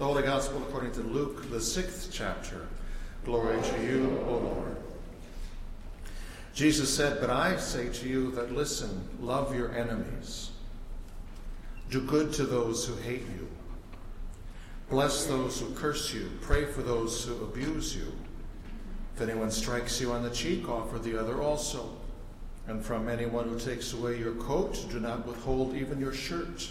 The Holy Gospel according to Luke, the sixth chapter. Glory to you, O Lord. Jesus said, But I say to you that listen, love your enemies, do good to those who hate you, bless those who curse you, pray for those who abuse you. If anyone strikes you on the cheek, offer the other also. And from anyone who takes away your coat, do not withhold even your shirt.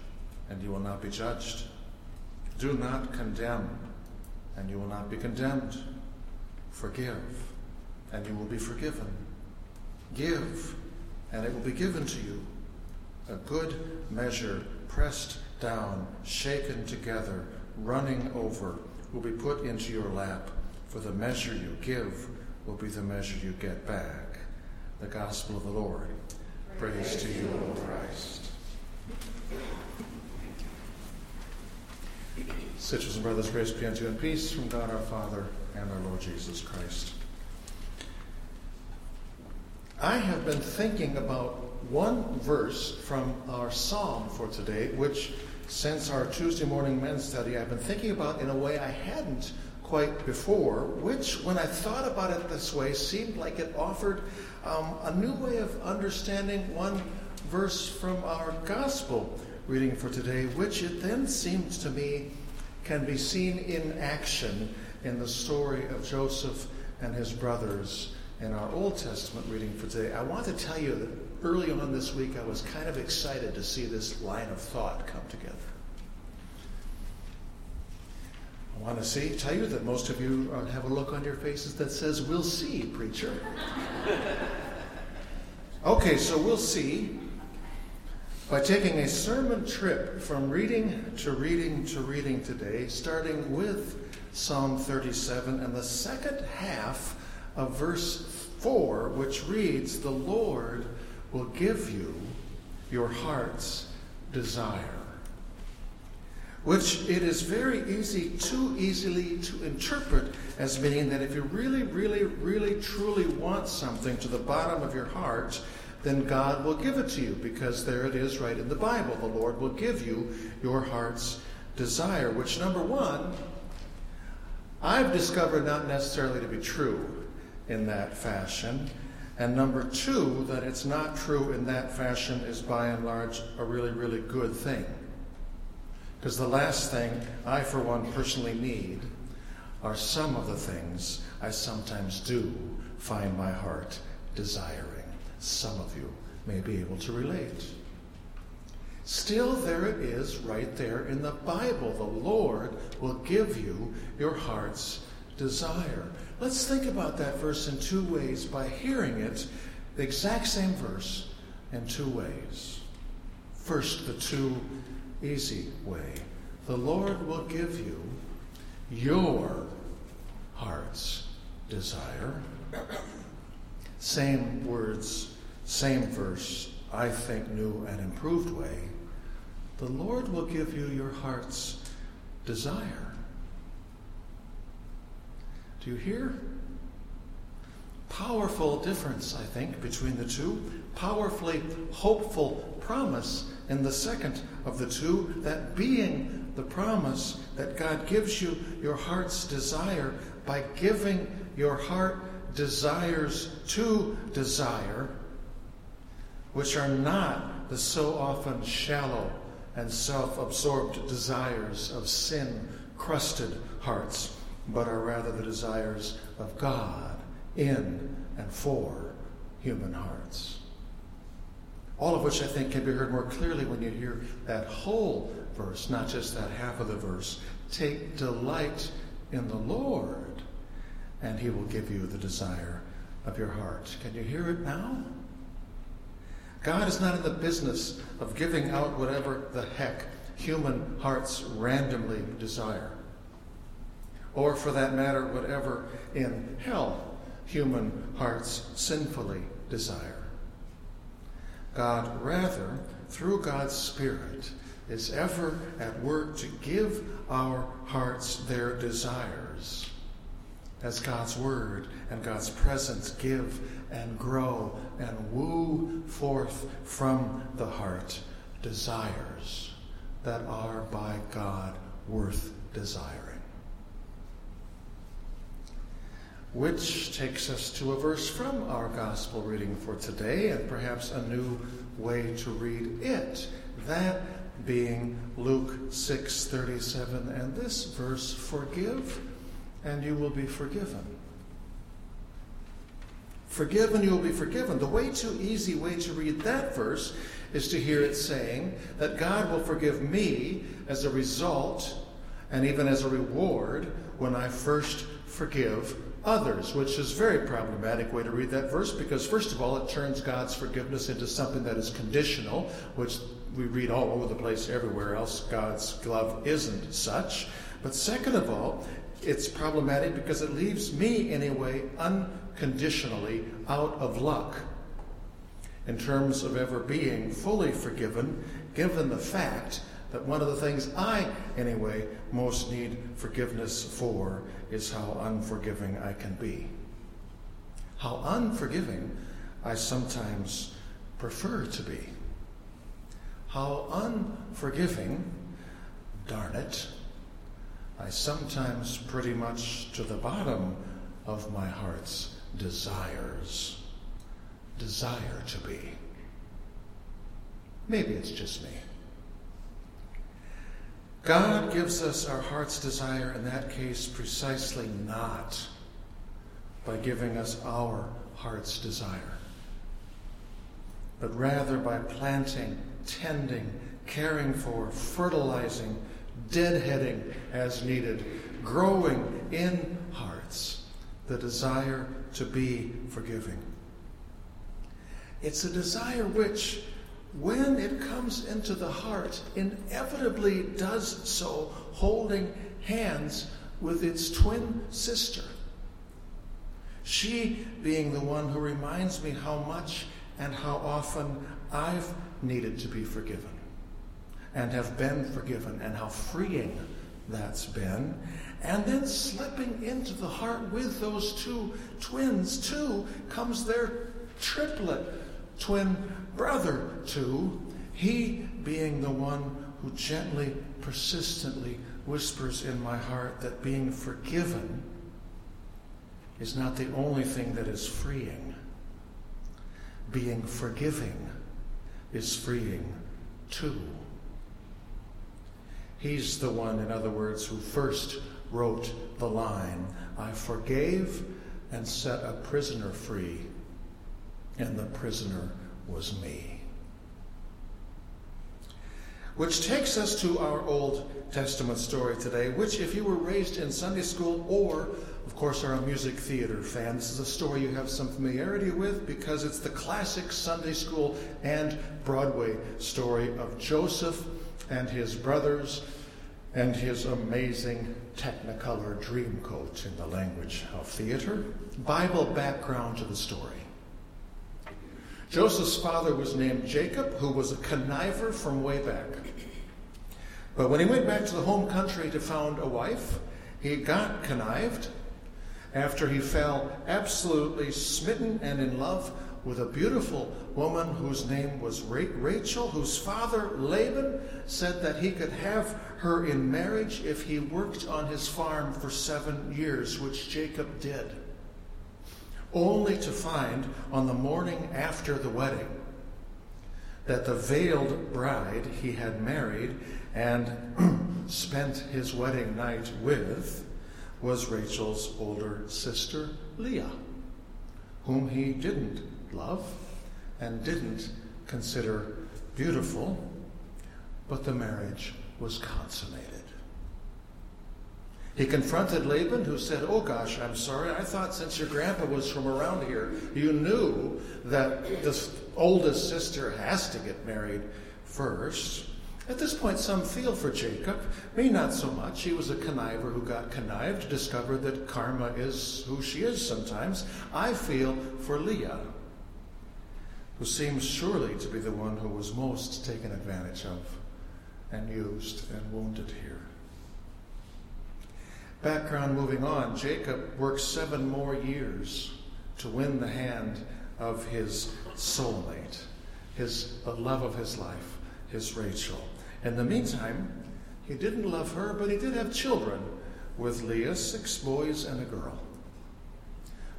and you will not be judged. Do not condemn, and you will not be condemned. Forgive, and you will be forgiven. Give, and it will be given to you. A good measure, pressed down, shaken together, running over, will be put into your lap. For the measure you give will be the measure you get back. The Gospel of the Lord. Praise, Praise to you, O Christ. Sisters and brothers, grace be unto you and peace from God our Father and our Lord Jesus Christ. I have been thinking about one verse from our psalm for today, which since our Tuesday morning men's study, I've been thinking about in a way I hadn't quite before, which, when I thought about it this way, seemed like it offered um, a new way of understanding one verse from our gospel reading for today, which it then seems to me can be seen in action in the story of Joseph and his brothers in our Old Testament reading for today. I want to tell you that early on this week I was kind of excited to see this line of thought come together. I want to see, tell you that most of you uh, have a look on your faces that says, We'll see, preacher. okay, so we'll see by taking a sermon trip from reading to reading to reading today, starting with Psalm 37 and the second half of verse 4, which reads, The Lord will give you your heart's desire. Which it is very easy, too easily to interpret as meaning that if you really, really, really, truly want something to the bottom of your heart, then God will give it to you because there it is right in the Bible. The Lord will give you your heart's desire, which, number one, I've discovered not necessarily to be true in that fashion. And number two, that it's not true in that fashion is by and large a really, really good thing. Because the last thing I, for one, personally need are some of the things I sometimes do find my heart desiring some of you may be able to relate. Still, there it is right there in the Bible. The Lord will give you your heart's desire. Let's think about that verse in two ways by hearing it, the exact same verse, in two ways. First, the too easy way. The Lord will give you your heart's desire. Same words same verse, I think, new and improved way. The Lord will give you your heart's desire. Do you hear? Powerful difference, I think, between the two. Powerfully hopeful promise in the second of the two, that being the promise that God gives you your heart's desire by giving your heart desires to desire which are not the so often shallow and self absorbed desires of sin crusted hearts, but are rather the desires of God in and for human hearts. All of which I think can be heard more clearly when you hear that whole verse, not just that half of the verse. Take delight in the Lord, and he will give you the desire of your heart. Can you hear it now? God is not in the business of giving out whatever the heck human hearts randomly desire. Or, for that matter, whatever in hell human hearts sinfully desire. God, rather, through God's Spirit, is ever at work to give our hearts their desires as God's Word and God's presence give and grow and woo forth from the heart desires that are by God worth desiring. Which takes us to a verse from our gospel reading for today, and perhaps a new way to read it. That being Luke 6:37 and this verse forgive and you will be forgiven. Forgive and you will be forgiven. The way too easy way to read that verse is to hear it saying that God will forgive me as a result and even as a reward when I first forgive others, which is a very problematic way to read that verse because, first of all, it turns God's forgiveness into something that is conditional, which we read all over the place everywhere else. God's love isn't such. But second of all, it's problematic because it leaves me, anyway, unconditionally out of luck in terms of ever being fully forgiven, given the fact that one of the things I, anyway, most need forgiveness for is how unforgiving I can be. How unforgiving I sometimes prefer to be. How unforgiving, darn it, I sometimes pretty much to the bottom of my heart's desires desire to be. Maybe it's just me. God gives us our heart's desire in that case precisely not by giving us our heart's desire, but rather by planting, tending, caring for, fertilizing, deadheading as needed, growing in hearts the desire to be forgiving. It's a desire which when it comes into the heart, inevitably does so holding hands with its twin sister. She being the one who reminds me how much and how often I've needed to be forgiven and have been forgiven, and how freeing that's been. And then slipping into the heart with those two twins, too, comes their triplet twin brother too. he being the one who gently, persistently whispers in my heart that being forgiven is not the only thing that is freeing. Being forgiving is freeing too. He's the one, in other words, who first wrote the line I forgave and set a prisoner free and the prisoner was me. Which takes us to our Old Testament story today, which, if you were raised in Sunday school or, of course, are a music theater fan, this is a story you have some familiarity with because it's the classic Sunday school and Broadway story of Joseph and his brothers and his amazing Technicolor Dreamcoat in the language of theater. Bible background to the story. Joseph's father was named Jacob, who was a conniver from way back. But when he went back to the home country to found a wife, he got connived after he fell absolutely smitten and in love with a beautiful woman whose name was Rachel, whose father, Laban, said that he could have her in marriage if he worked on his farm for seven years, which Jacob did only to find on the morning after the wedding that the veiled bride he had married and spent his wedding night with was Rachel's older sister, Leah. whom he didn't love and didn't consider beautiful, but the marriage was consummated. He confronted Laban, who said, Oh gosh, I'm sorry. I thought since your grandpa was from around here, you knew that this oldest sister has to get married first. At this point, some feel for Jacob. Me, not so much. He was a conniver who got connived, discovered that karma is who she is sometimes. I feel for Leah, who seems surely to be the one who was most taken advantage of and used and wounded here. Background moving on Jacob works seven more years to win the hand of his soulmate, his, the love of his life, his Rachel. In the meantime, he didn't love her, but he did have children with Leah, six boys and a girl.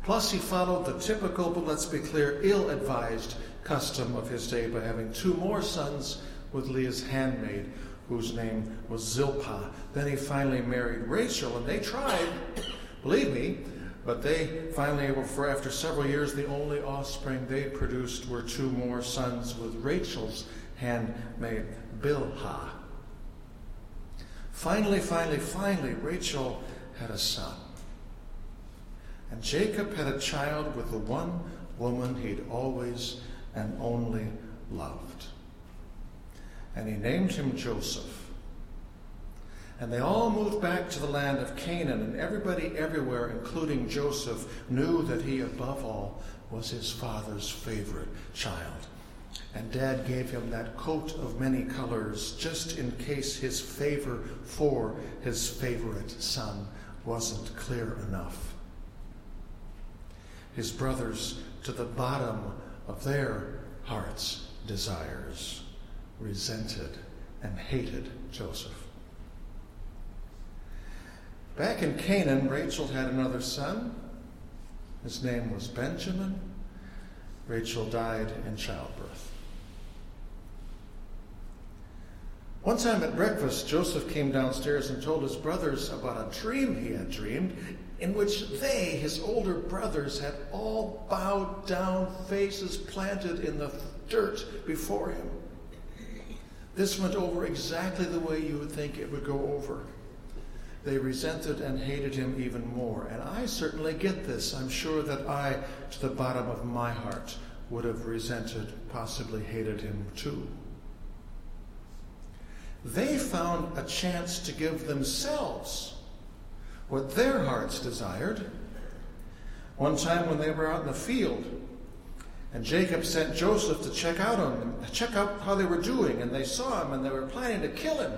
Plus, he followed the typical, but let's be clear, ill advised custom of his day by having two more sons with Leah's handmaid, whose name was Zilpah. Then he finally married Rachel, and they tried, believe me, but they finally, for after several years, the only offspring they produced were two more sons with Rachel's handmaid Bilhah. Finally, finally, finally, Rachel had a son. And Jacob had a child with the one woman he'd always and only loved. And he named him Joseph. And they all moved back to the land of Canaan, and everybody everywhere, including Joseph, knew that he, above all, was his father's favorite child. And Dad gave him that coat of many colors just in case his favor for his favorite son wasn't clear enough. His brothers, to the bottom of their heart's desires, resented and hated Joseph. Back in Canaan, Rachel had another son. His name was Benjamin. Rachel died in childbirth. One time at breakfast, Joseph came downstairs and told his brothers about a dream he had dreamed in which they, his older brothers, had all bowed down, faces planted in the dirt before him. This went over exactly the way you would think it would go over. They resented and hated him even more. And I certainly get this. I'm sure that I, to the bottom of my heart, would have resented, possibly hated him too they found a chance to give themselves what their hearts desired. One time when they were out in the field, and Jacob sent Joseph to check out on them, check out how they were doing, and they saw him and they were planning to kill him.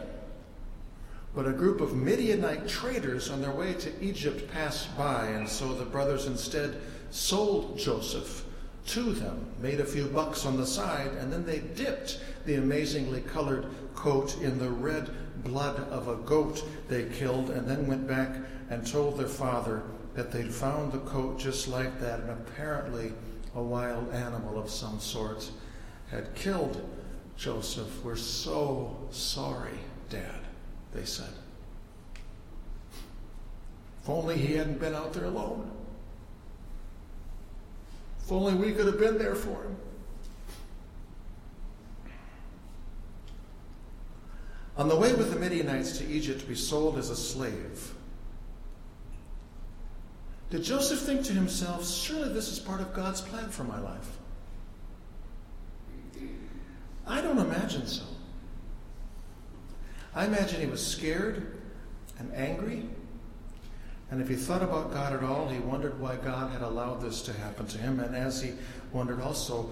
But a group of Midianite traders on their way to Egypt passed by, and so the brothers instead sold Joseph to them, made a few bucks on the side, and then they dipped the amazingly colored coat in the red blood of a goat they killed, and then went back and told their father that they'd found the coat just like that, and apparently a wild animal of some sort had killed Joseph. We're so sorry, Dad, they said. If only he hadn't been out there alone. If only we could have been there for him. On the way with the Midianites to Egypt to be sold as a slave, did Joseph think to himself, surely this is part of God's plan for my life? I don't imagine so. I imagine he was scared and angry. And if he thought about God at all, he wondered why God had allowed this to happen to him. And as he wondered also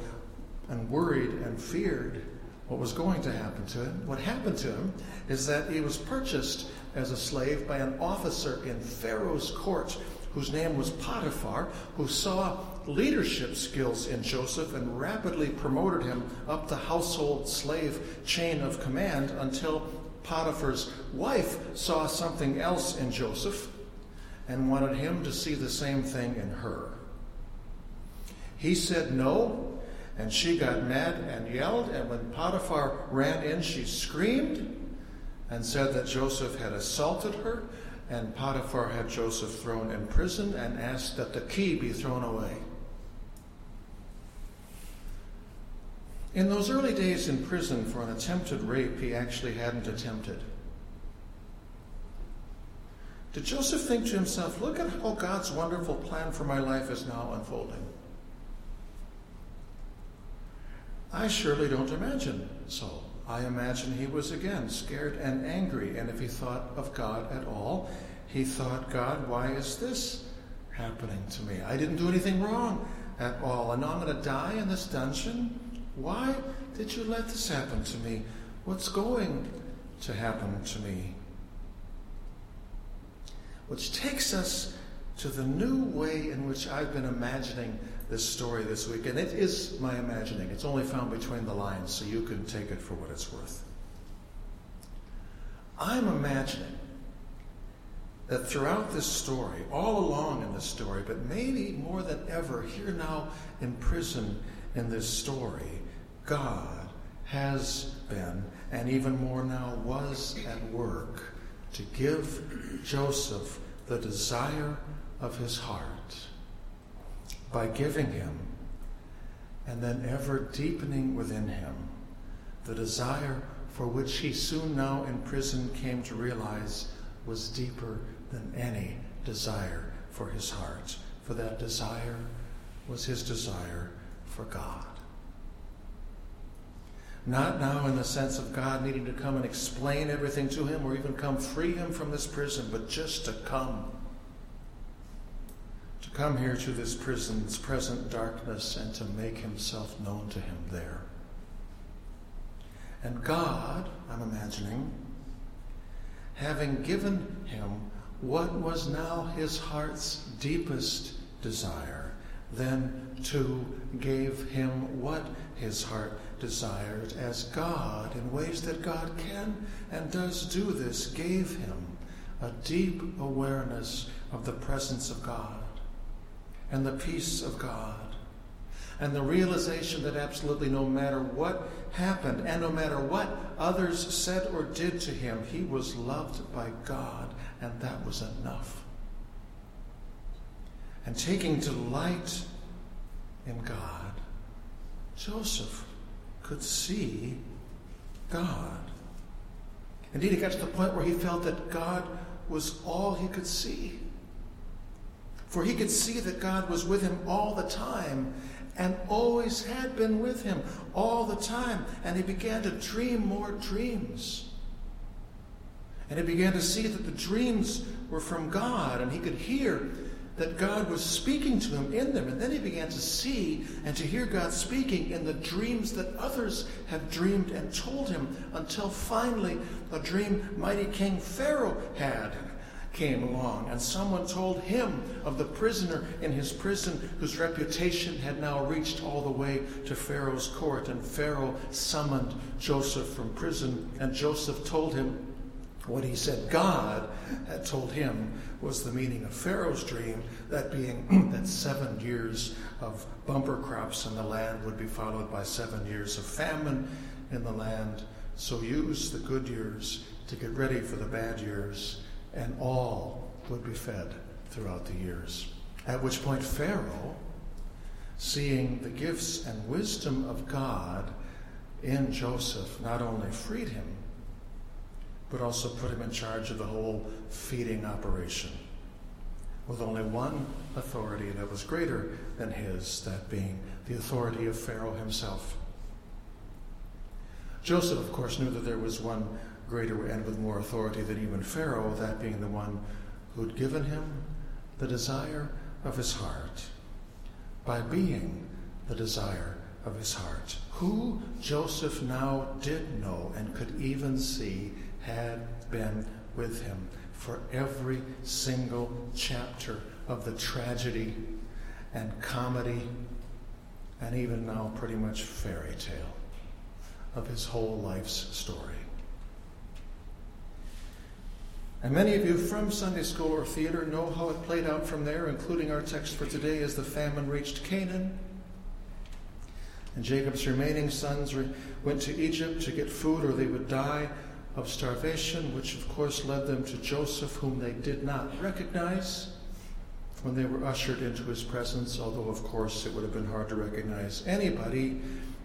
and worried and feared, what was going to happen to him. What happened to him is that he was purchased as a slave by an officer in Pharaoh's court whose name was Potiphar, who saw leadership skills in Joseph and rapidly promoted him up the household slave chain of command until Potiphar's wife saw something else in Joseph and wanted him to see the same thing in her. He said no, and she got mad and yelled, and when Potiphar ran in, she screamed and said that Joseph had assaulted her, and Potiphar had Joseph thrown in prison and asked that the key be thrown away. In those early days in prison for an attempted rape, he actually hadn't attempted. Did Joseph think to himself, look at how God's wonderful plan for my life is now unfolding? I surely don't imagine so. I imagine he was again scared and angry, and if he thought of God at all, he thought, God, why is this happening to me? I didn't do anything wrong at all, and now I'm going to die in this dungeon? Why did you let this happen to me? What's going to happen to me? Which takes us to the new way in which I've been imagining this story this week. And it is my imagining, it's only found between the lines, so you can take it for what it's worth. I'm imagining that throughout this story, all along in this story, but maybe more than ever, here now in prison in this story, God has been, and even more now was at work to give Joseph the desire of his heart by giving him and then ever deepening within him the desire for which he soon now in prison came to realize was deeper than any desire for his heart. For that desire was his desire for God. Not now in the sense of God needing to come and explain everything to him or even come free him from this prison, but just to come. Come here to this prison's present darkness and to make himself known to him there. And God, I'm imagining, having given him what was now his heart's deepest desire, then too gave him what his heart desired as God, in ways that God can and does do this, gave him a deep awareness of the presence of God and the peace of God and the realization that absolutely no matter what happened and no matter what others said or did to him, he was loved by God, and that was enough. And taking delight in God, Joseph could see God. Indeed, he got to the point where he felt that God was all he could see. For he could see that God was with him all the time and always had been with him all the time. And he began to dream more dreams. And he began to see that the dreams were from God, and he could hear that God was speaking to him in them. And then he began to see and to hear God speaking in the dreams that others have dreamed and told him until finally a dream mighty King Pharaoh had came along, and someone told him of the prisoner in his prison whose reputation had now reached all the way to Pharaoh's court. And Pharaoh summoned Joseph from prison, and Joseph told him what he said God had told him was the meaning of Pharaoh's dream, that being that seven years of bumper crops in the land would be followed by seven years of famine in the land. So use the good years to get ready for the bad years, and all would be fed throughout the years. At which point, Pharaoh, seeing the gifts and wisdom of God in Joseph, not only freed him, but also put him in charge of the whole feeding operation with only one authority that was greater than his, that being the authority of Pharaoh himself. Joseph, of course, knew that there was one greater and with more authority than even Pharaoh, that being the one who'd given him the desire of his heart by being the desire of his heart. Who Joseph now did know and could even see had been with him for every single chapter of the tragedy and comedy and even now pretty much fairy tale of his whole life's story. And many of you from Sunday school or theater know how it played out from there, including our text for today as the famine reached Canaan. And Jacob's remaining sons went to Egypt to get food or they would die of starvation, which of course led them to Joseph, whom they did not recognize when they were ushered into his presence, although of course it would have been hard to recognize anybody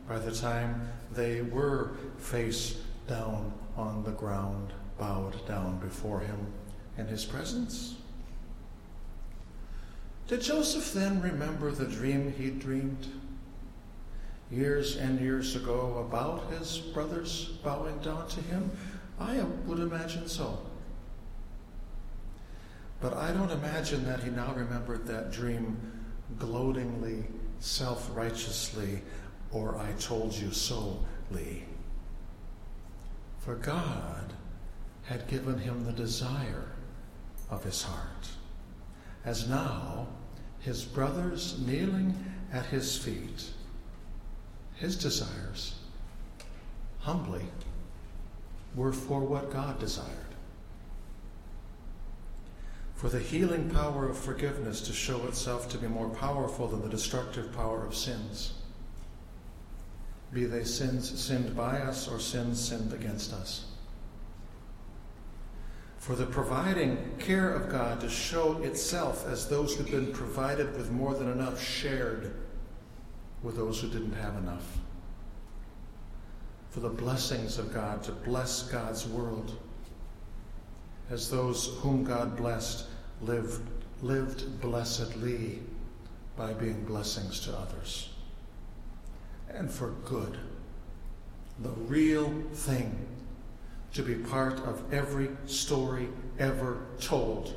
by the time they were face down on the ground, bowed down before him in his presence? Did Joseph then remember the dream he dreamed years and years ago about his brothers bowing down to him? I would imagine so. But I don't imagine that he now remembered that dream gloatingly, self righteously, or I told you so, Lee. For God had given him the desire of his heart. As now, his brothers kneeling at his feet, his desires, humbly, were for what God desired. For the healing power of forgiveness to show itself to be more powerful than the destructive power of sins be they sins sinned by us or sins sinned against us. For the providing care of God to show itself as those who've been provided with more than enough shared with those who didn't have enough. For the blessings of God to bless God's world as those whom God blessed lived, lived blessedly by being blessings to others and for good. The real thing to be part of every story ever told.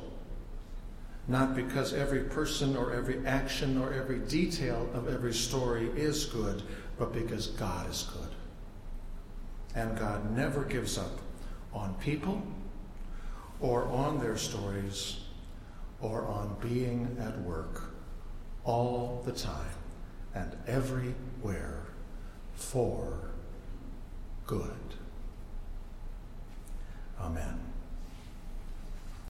Not because every person or every action or every detail of every story is good, but because God is good. And God never gives up on people or on their stories or on being at work all the time and everywhere for good. Amen.